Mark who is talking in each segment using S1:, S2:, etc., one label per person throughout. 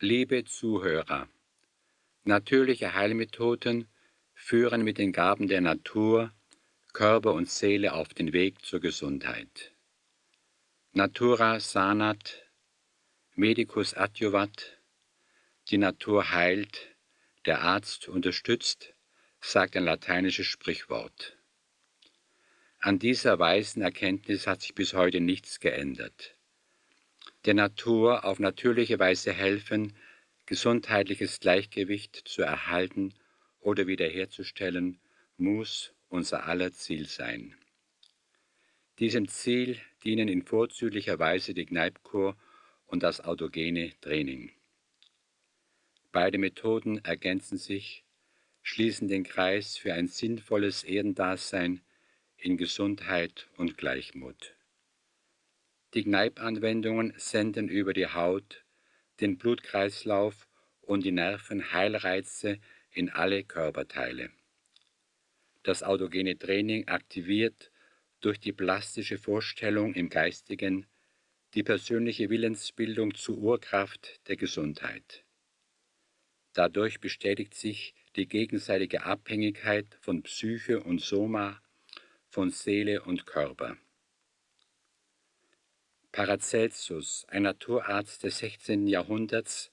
S1: Liebe Zuhörer, natürliche Heilmethoden führen mit den Gaben der Natur Körper und Seele auf den Weg zur Gesundheit. Natura sanat, medicus adjuvat, die Natur heilt, der Arzt unterstützt, sagt ein lateinisches Sprichwort. An dieser weisen Erkenntnis hat sich bis heute nichts geändert. Der Natur auf natürliche Weise helfen, gesundheitliches Gleichgewicht zu erhalten oder wiederherzustellen, muss unser aller Ziel sein. Diesem Ziel dienen in vorzüglicher Weise die Gneipkur und das autogene Training. Beide Methoden ergänzen sich, schließen den Kreis für ein sinnvolles Erdendasein in Gesundheit und Gleichmut. Die Gneipanwendungen senden über die Haut, den Blutkreislauf und die Nerven Heilreize in alle Körperteile. Das autogene Training aktiviert durch die plastische Vorstellung im Geistigen die persönliche Willensbildung zur Urkraft der Gesundheit. Dadurch bestätigt sich die gegenseitige Abhängigkeit von Psyche und Soma, von Seele und Körper. Paracelsus, ein Naturarzt des 16. Jahrhunderts,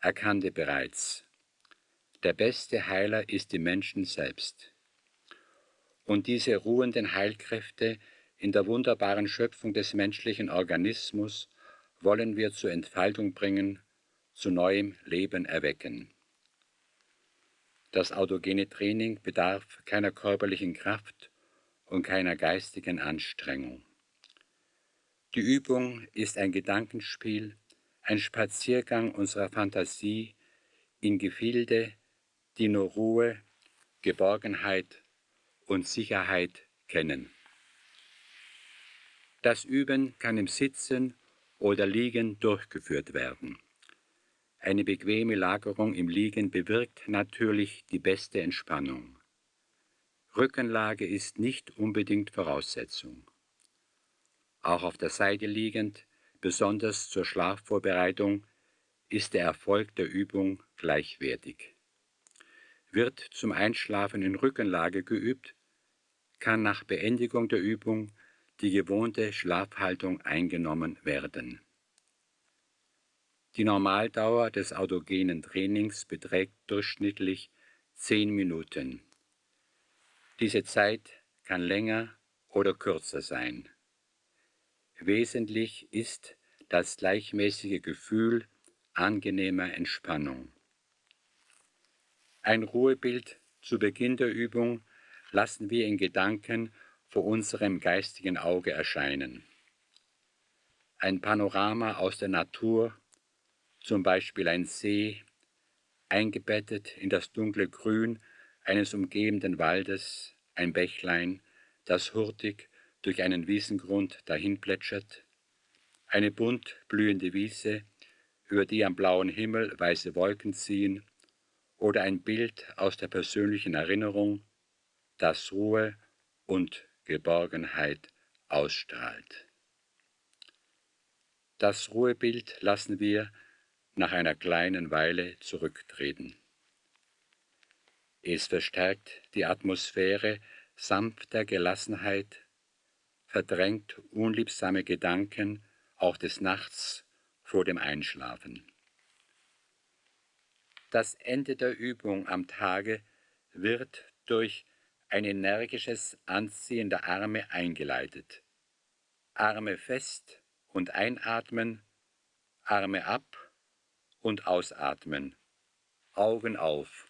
S1: erkannte bereits, der beste Heiler ist die Menschen selbst. Und diese ruhenden Heilkräfte in der wunderbaren Schöpfung des menschlichen Organismus wollen wir zur Entfaltung bringen, zu neuem Leben erwecken. Das autogene Training bedarf keiner körperlichen Kraft und keiner geistigen Anstrengung. Die Übung ist ein Gedankenspiel, ein Spaziergang unserer Fantasie in Gefilde, die nur Ruhe, Geborgenheit und Sicherheit kennen. Das Üben kann im Sitzen oder Liegen durchgeführt werden. Eine bequeme Lagerung im Liegen bewirkt natürlich die beste Entspannung. Rückenlage ist nicht unbedingt Voraussetzung. Auch auf der Seite liegend, besonders zur Schlafvorbereitung, ist der Erfolg der Übung gleichwertig. Wird zum Einschlafen in Rückenlage geübt, kann nach Beendigung der Übung die gewohnte Schlafhaltung eingenommen werden. Die Normaldauer des autogenen Trainings beträgt durchschnittlich 10 Minuten. Diese Zeit kann länger oder kürzer sein. Wesentlich ist das gleichmäßige Gefühl angenehmer Entspannung. Ein Ruhebild zu Beginn der Übung lassen wir in Gedanken vor unserem geistigen Auge erscheinen. Ein Panorama aus der Natur, zum Beispiel ein See, eingebettet in das dunkle Grün eines umgebenden Waldes, ein Bächlein, das hurtig durch einen Wiesengrund dahinplätschert, eine bunt blühende Wiese, über die am blauen Himmel weiße Wolken ziehen, oder ein Bild aus der persönlichen Erinnerung, das Ruhe und Geborgenheit ausstrahlt. Das Ruhebild lassen wir nach einer kleinen Weile zurücktreten. Es verstärkt die Atmosphäre sanfter Gelassenheit, verdrängt unliebsame Gedanken auch des Nachts vor dem Einschlafen. Das Ende der Übung am Tage wird durch ein energisches Anziehen der Arme eingeleitet. Arme fest und einatmen, Arme ab und ausatmen, Augen auf.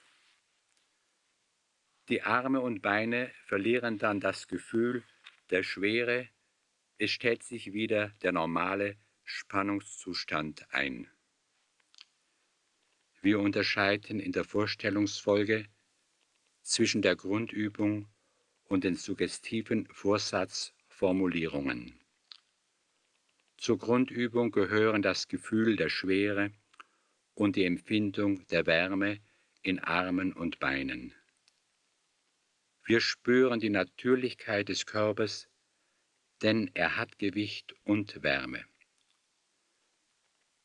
S1: Die Arme und Beine verlieren dann das Gefühl der Schwere, es stellt sich wieder der normale Spannungszustand ein. Wir unterscheiden in der Vorstellungsfolge zwischen der Grundübung und den suggestiven Vorsatzformulierungen. Zur Grundübung gehören das Gefühl der Schwere und die Empfindung der Wärme in Armen und Beinen. Wir spüren die Natürlichkeit des Körpers, denn er hat Gewicht und Wärme.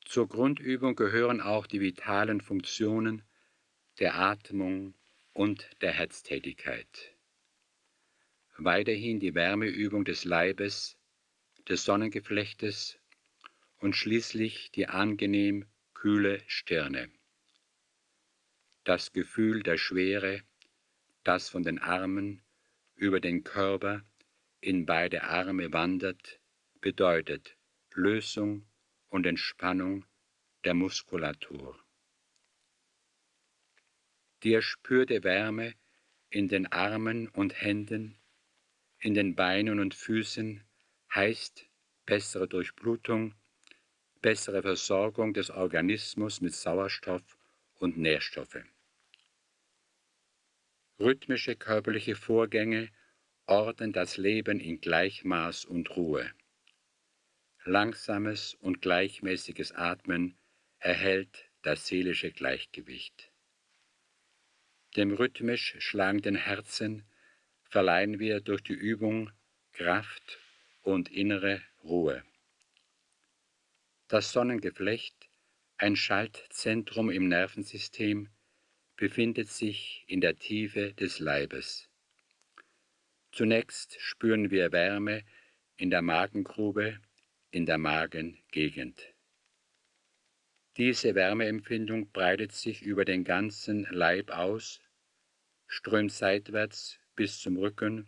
S1: Zur Grundübung gehören auch die vitalen Funktionen der Atmung und der Herztätigkeit. Weiterhin die Wärmeübung des Leibes, des Sonnengeflechtes und schließlich die angenehm kühle Stirne. Das Gefühl der Schwere, das von den Armen über den Körper in beide Arme wandert, bedeutet Lösung und Entspannung der Muskulatur. Die erspürte Wärme in den Armen und Händen, in den Beinen und Füßen heißt bessere Durchblutung, bessere Versorgung des Organismus mit Sauerstoff und Nährstoffe. Rhythmische körperliche Vorgänge ordnen das Leben in Gleichmaß und Ruhe. Langsames und gleichmäßiges Atmen erhält das seelische Gleichgewicht. Dem rhythmisch schlagenden Herzen verleihen wir durch die Übung Kraft und innere Ruhe. Das Sonnengeflecht, ein Schaltzentrum im Nervensystem, befindet sich in der Tiefe des Leibes. Zunächst spüren wir Wärme in der Magengrube, in der Magengegend. Diese Wärmeempfindung breitet sich über den ganzen Leib aus, strömt seitwärts bis zum Rücken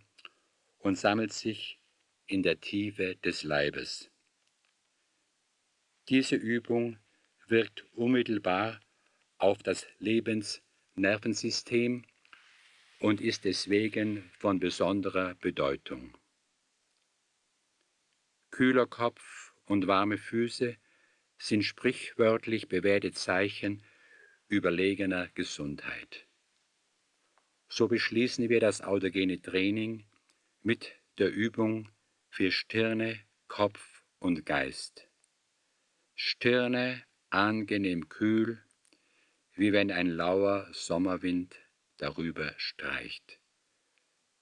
S1: und sammelt sich in der Tiefe des Leibes. Diese Übung wirkt unmittelbar auf das Lebens Nervensystem und ist deswegen von besonderer Bedeutung. Kühler Kopf und warme Füße sind sprichwörtlich bewährte Zeichen überlegener Gesundheit. So beschließen wir das autogene Training mit der Übung für Stirne, Kopf und Geist. Stirne angenehm kühl, wie wenn ein lauer Sommerwind darüber streicht.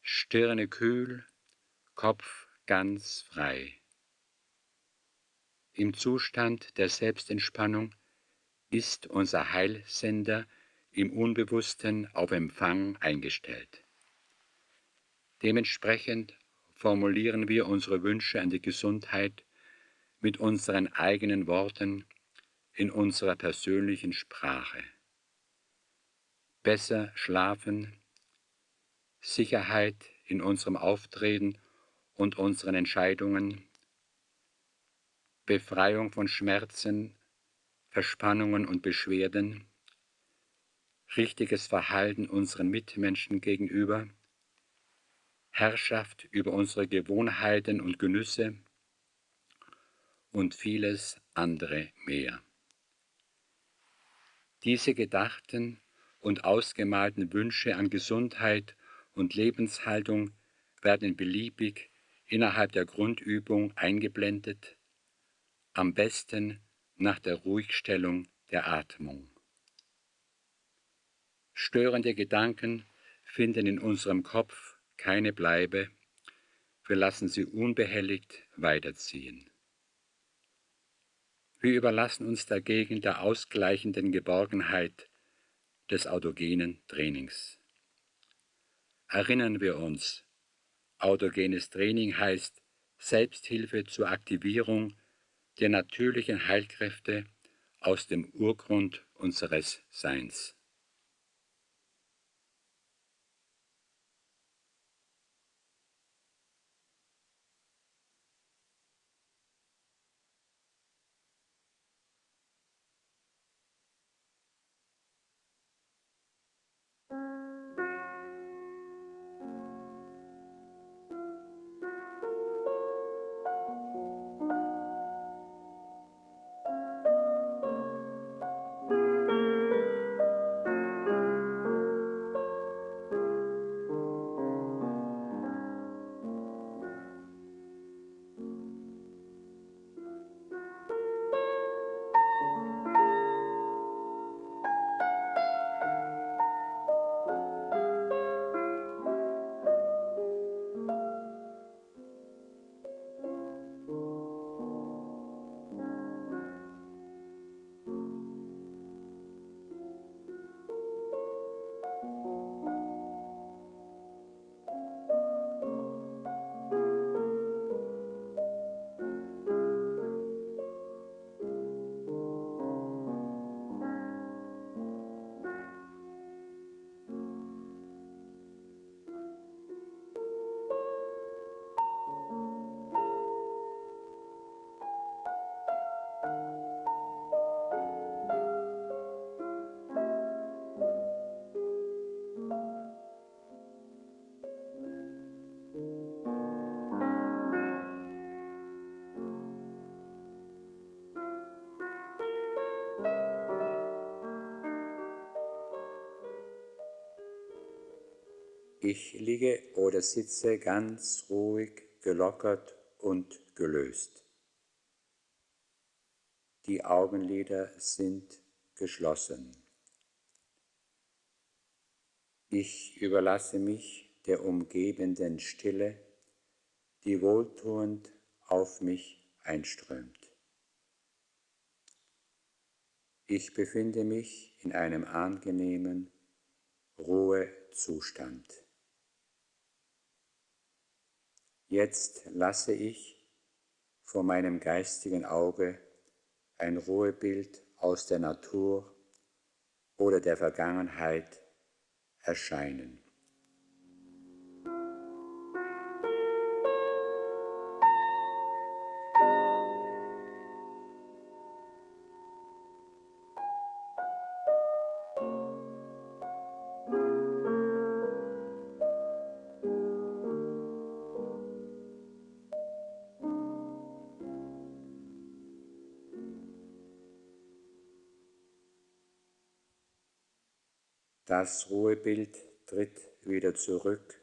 S1: Stirne kühl, Kopf ganz frei. Im Zustand der Selbstentspannung ist unser Heilsender im Unbewussten auf Empfang eingestellt. Dementsprechend formulieren wir unsere Wünsche an die Gesundheit mit unseren eigenen Worten in unserer persönlichen Sprache besser schlafen, Sicherheit in unserem Auftreten und unseren Entscheidungen, Befreiung von Schmerzen, Verspannungen und Beschwerden, richtiges Verhalten unseren Mitmenschen gegenüber, Herrschaft über unsere Gewohnheiten und Genüsse und vieles andere mehr. Diese gedachten und ausgemalten Wünsche an Gesundheit und Lebenshaltung werden beliebig innerhalb der Grundübung eingeblendet, am besten nach der Ruhigstellung der Atmung. Störende Gedanken finden in unserem Kopf keine Bleibe, wir lassen sie unbehelligt weiterziehen. Wir überlassen uns dagegen der ausgleichenden Geborgenheit des autogenen Trainings. Erinnern wir uns, autogenes Training heißt Selbsthilfe zur Aktivierung der natürlichen Heilkräfte aus dem Urgrund unseres Seins. Ich liege oder sitze ganz ruhig, gelockert und gelöst. Die Augenlider sind geschlossen. Ich überlasse mich der umgebenden Stille, die wohltuend auf mich einströmt. Ich befinde mich in einem angenehmen Ruhezustand. Jetzt lasse ich vor meinem geistigen Auge ein Ruhebild aus der Natur oder der Vergangenheit erscheinen. Das Ruhebild tritt wieder zurück,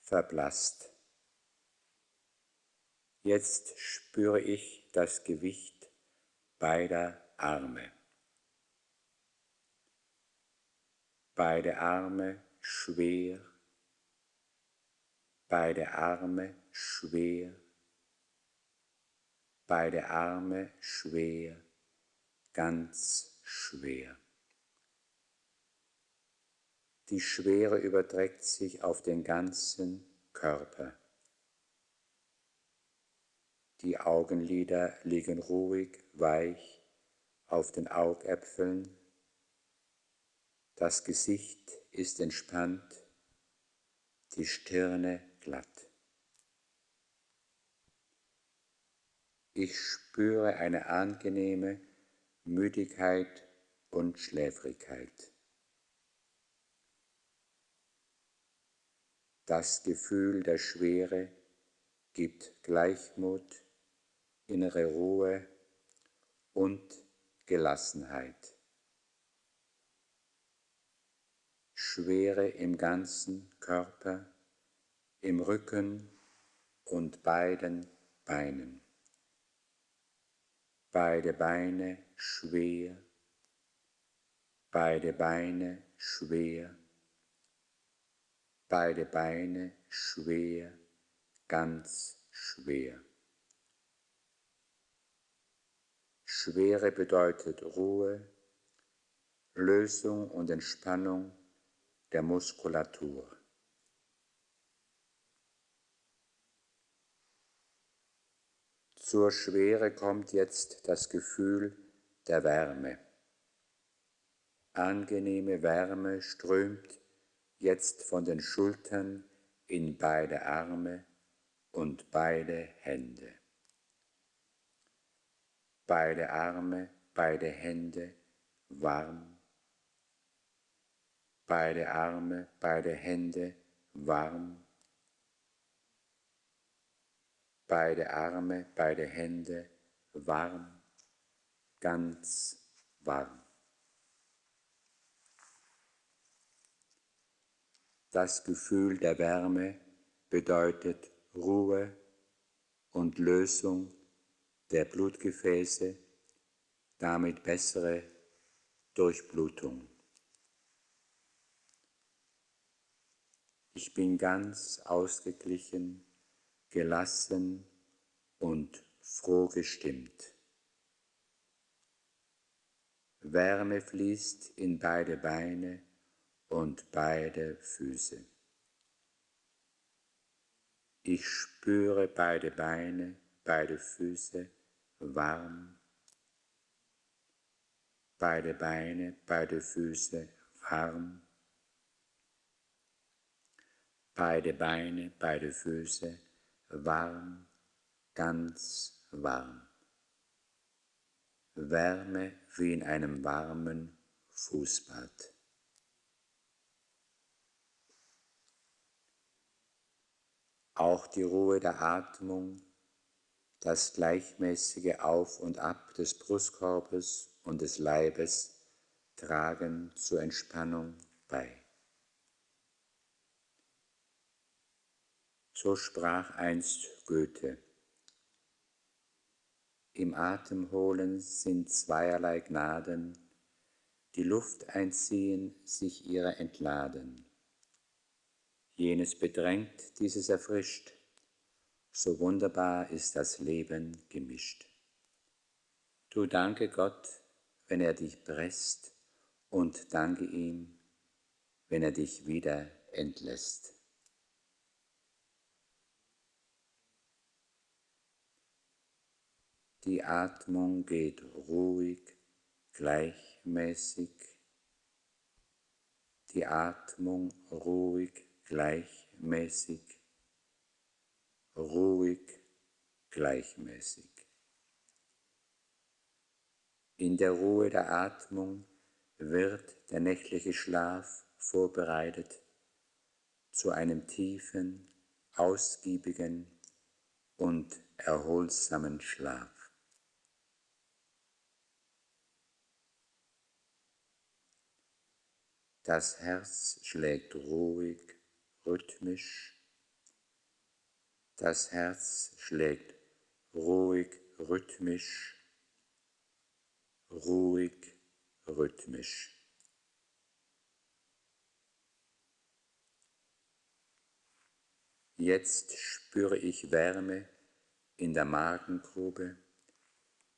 S1: verblasst. Jetzt spüre ich das Gewicht beider Arme. Beide Arme schwer, beide Arme schwer, beide Arme schwer, ganz schwer. Die Schwere überträgt sich auf den ganzen Körper. Die Augenlider liegen ruhig, weich auf den Augäpfeln. Das Gesicht ist entspannt, die Stirne glatt. Ich spüre eine angenehme Müdigkeit und Schläfrigkeit. Das Gefühl der Schwere gibt Gleichmut, innere Ruhe und Gelassenheit. Schwere im ganzen Körper, im Rücken und beiden Beinen. Beide Beine schwer, beide Beine schwer beide Beine schwer, ganz schwer. Schwere bedeutet Ruhe, Lösung und Entspannung der Muskulatur. Zur Schwere kommt jetzt das Gefühl der Wärme. Angenehme Wärme strömt jetzt von den Schultern in beide Arme und beide Hände. Beide Arme, beide Hände warm. Beide Arme, beide Hände warm. Beide Arme, beide Hände warm, ganz warm. Das Gefühl der Wärme bedeutet Ruhe und Lösung der Blutgefäße, damit bessere Durchblutung. Ich bin ganz ausgeglichen, gelassen und froh gestimmt. Wärme fließt in beide Beine und beide Füße. Ich spüre beide Beine, beide Füße warm. Beide Beine, beide Füße warm. Beide Beine, beide Füße warm, ganz warm. Wärme wie in einem warmen Fußbad. Auch die Ruhe der Atmung, das gleichmäßige Auf und Ab des Brustkorbes und des Leibes tragen zur Entspannung bei. So sprach einst Goethe. Im Atemholen sind zweierlei Gnaden, die Luft einziehen, sich ihrer entladen. Jenes bedrängt, dieses erfrischt, so wunderbar ist das Leben gemischt. Du danke Gott, wenn er dich presst, und danke ihm, wenn er dich wieder entlässt. Die Atmung geht ruhig, gleichmäßig. Die Atmung ruhig, gleichmäßig. Ruhig, gleichmäßig. In der Ruhe der Atmung wird der nächtliche Schlaf vorbereitet zu einem tiefen, ausgiebigen und erholsamen Schlaf. Das Herz schlägt ruhig, rhythmisch. Das Herz schlägt ruhig, rhythmisch, ruhig, rhythmisch. Jetzt spüre ich Wärme in der Magengrube,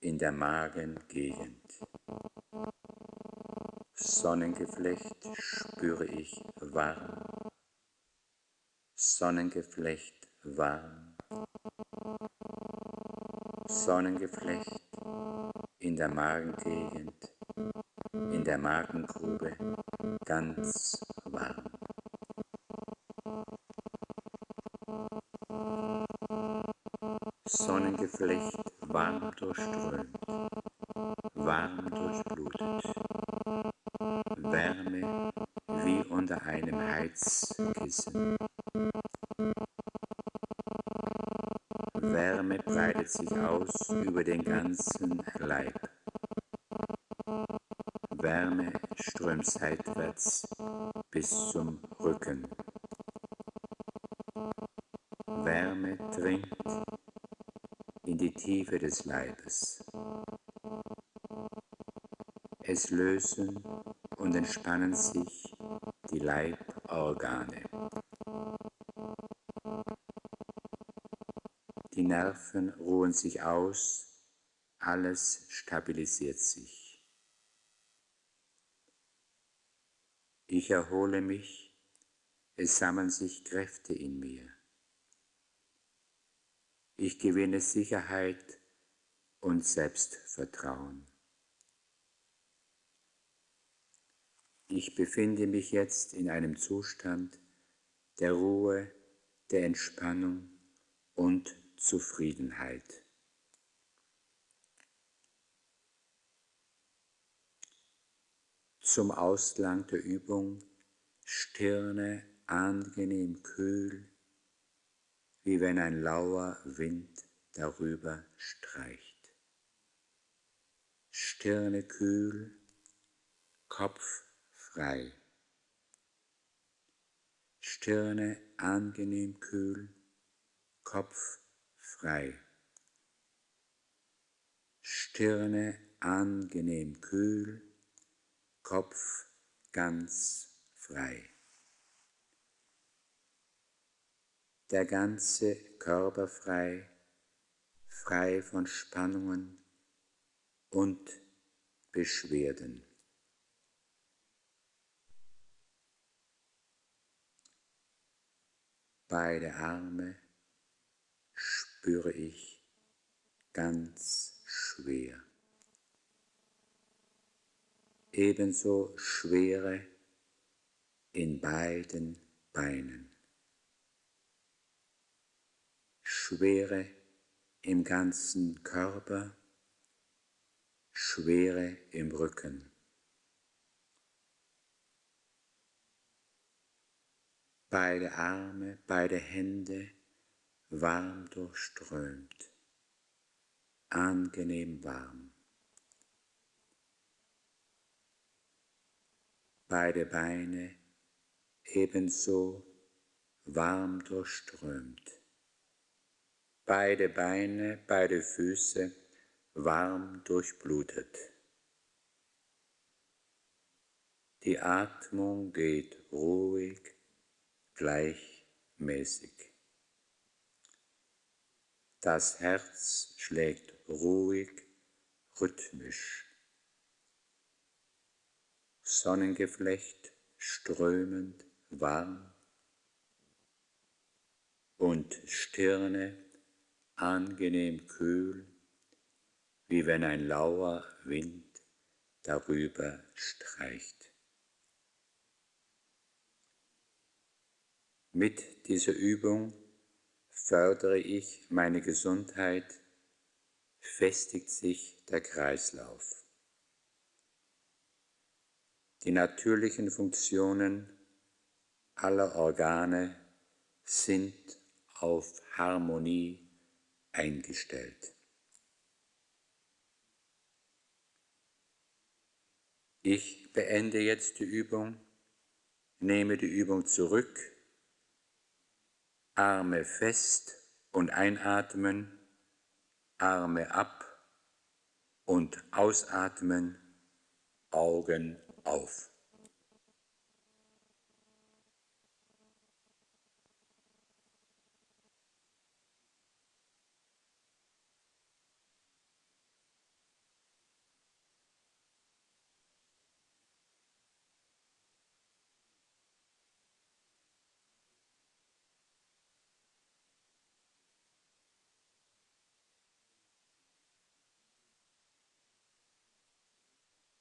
S1: in der Magengegend. Sonnengeflecht spüre ich warm, Sonnengeflecht warm, Sonnengeflecht in der Magengegend, in der Magengrube ganz warm. Sonnengeflecht warm durchströmt, warm durchblutet. Wärme wie unter einem Heizkissen. Über den ganzen Leib. Wärme strömt seitwärts bis zum Rücken. Wärme dringt in die Tiefe des Leibes. Es lösen und entspannen sich die Leiborgane. Die Nerven ruhen sich aus, alles stabilisiert sich. Ich erhole mich, es sammeln sich Kräfte in mir. Ich gewinne Sicherheit und Selbstvertrauen. Ich befinde mich jetzt in einem Zustand der Ruhe, der Entspannung und Zufriedenheit. Zum Ausklang der Übung Stirne angenehm kühl, wie wenn ein lauer Wind darüber streicht. Stirne kühl, Kopf frei. Stirne angenehm kühl, Kopf frei. Stirne angenehm kühl, Kopf ganz frei. Der ganze Körper frei, frei von Spannungen und Beschwerden. Beide Arme spüre ich ganz schwer. Ebenso Schwere in beiden Beinen. Schwere im ganzen Körper, Schwere im Rücken. beide Arme, beide Hände warm durchströmt, angenehm warm. Beide Beine ebenso warm durchströmt. Beide Beine, beide Füße warm durchblutet. Die Atmung geht ruhig, gleichmäßig. Das Herz schlägt ruhig, rhythmisch. Sonnengeflecht strömend warm und Stirne angenehm kühl, wie wenn ein lauer Wind darüber streicht. Mit dieser Übung fördere ich meine Gesundheit, festigt sich der Kreislauf. Die natürlichen Funktionen aller Organe sind auf Harmonie eingestellt. Ich beende jetzt die Übung, nehme die Übung zurück Arme fest und einatmen, Arme ab und ausatmen, Augen auf.